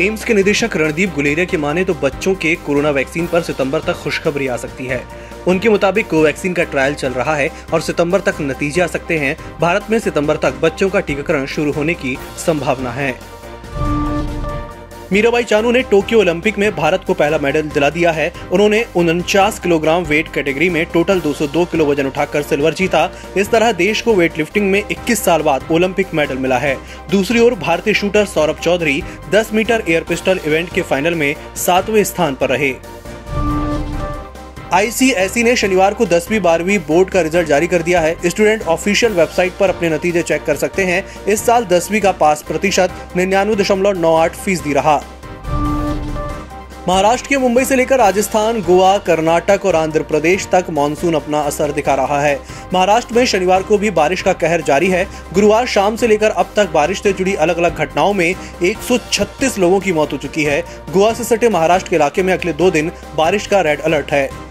AIIMS के निदेशक रणदीप गुलेरिया की माने तो बच्चों के कोरोना वैक्सीन पर सितंबर तक खुशखबरी आ सकती है। उनके मुताबिक कोवैक्सीन का ट्रायल चल रहा है और सितंबर तक नतीजे आ सकते हैं। भारत में सितंबर तक बच्चों का टीकाकरण शुरू होने की संभावना है। मीराबाई चानू ने टोक्यो ओलंपिक में भारत को पहला मेडल दिला दिया है। उन्होंने उनचास किलोग्राम वेट कैटेगरी में टोटल 202 किलो वज़न उठाकर सिल्वर जीता। इस तरह देश को वेट लिफ्टिंग में 21 साल बाद ओलंपिक मेडल मिला है। दूसरी ओर भारतीय shooter Saurabh Chaudhary 10 metre air pistol event के फाइनल में सातवें स्थान पर रहे। आईसीएसई ने शनिवार को दसवीं, बारहवीं बोर्ड का रिज़ल्ट जारी कर दिया है। स्टूडेंट ऑफिशियल वेबसाइट पर अपने नतीजे चेक कर सकते हैं। इस साल दसवीं का पास प्रतिशत निन्यानवे दशमलव नौ आठ फ़ीसदी रहा। महाराष्ट्र के मुंबई से लेकर राजस्थान, गोवा, कर्नाटक और आंध्र प्रदेश तक मानसून अपना असर दिखा रहा है। महाराष्ट्र में शनिवार को भी बारिश का कहर जारी है। गुरुवार शाम से लेकर अब तक बारिश से जुड़ी अलग अलग घटनाओं में 136 लोगों की मौत हो चुकी है। गोवा से सटे महाराष्ट्र के इलाके में अगले दो दिन बारिश का रेड अलर्ट है।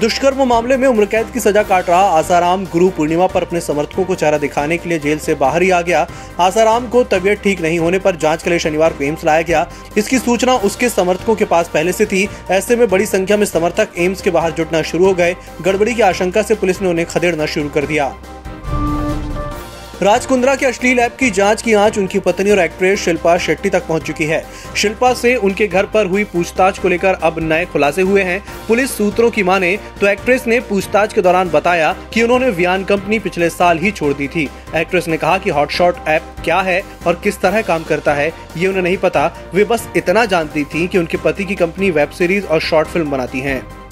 दुष्कर्म मामले में उम्र कैद की सजा काट रहा आसाराम। गुरु पूर्णिमा पर अपने समर्थकों को चारा दिखाने के लिए जेल से बाहर ही आ गया। आसाराम को तबियत ठीक नहीं होने पर जाँच के लिए शनिवार को एम्स लाया गया। इसकी सूचना उसके समर्थकों के पास पहले से थी। ऐसे में बड़ी संख्या में समर्थक एम्स के बाहर जुटना शुरू हो गए। गड़बड़ी की आशंका से पुलिस ने उन्हें खदेड़ना शुरू कर दिया। राज कुंद्रा के अश्लील ऐप की जाँच की आँच उनकी पत्नी और एक्ट्रेस शिल्पा शेट्टी तक पहुँच चुकी है। शिल्पा से उनके घर पर हुई पूछताछ को लेकर अब नए खुलासे हुए हैं। पुलिस सूत्रों की माने तो एक्ट्रेस ने पूछताछ के दौरान बताया कि उन्होंने व्यान कंपनी पिछले साल ही छोड़ दी थी। एक्ट्रेस ने कहा कि हॉटशॉट ऐप क्या है और किस तरह काम करता है, ये उन्हें नहीं पता। वे बस इतना जानती थी कि उनके पति की कंपनी वेब सीरीज़ और शॉर्ट फ़िल्म बनाती है।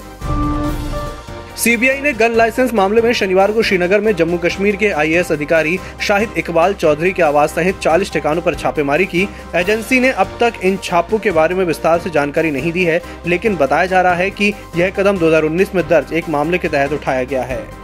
सीबीआई ने गन लाइसेंस मामले में शनिवार को श्रीनगर में जम्मू कश्मीर के आईएएस अधिकारी शाहिद इकबाल चौधरी के आवास सहित 40 ठिकानों पर छापेमारी की। एजेंसी ने अब तक इन छापों के बारे में विस्तार से जानकारी नहीं दी है, लेकिन बताया जा रहा है कि यह कदम 2019 में दर्ज एक मामले के तहत उठाया गया है।